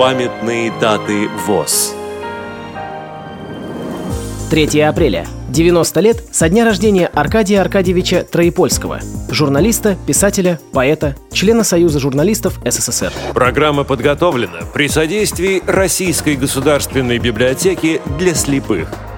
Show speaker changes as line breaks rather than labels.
Памятные даты ВОЗ.
3 апреля. 90 лет со дня рождения Аркадия Аркадьевича Троепольского, журналиста, писателя, поэта, члена Союза журналистов СССР.
Программа подготовлена при содействии Российской государственной библиотеки для слепых –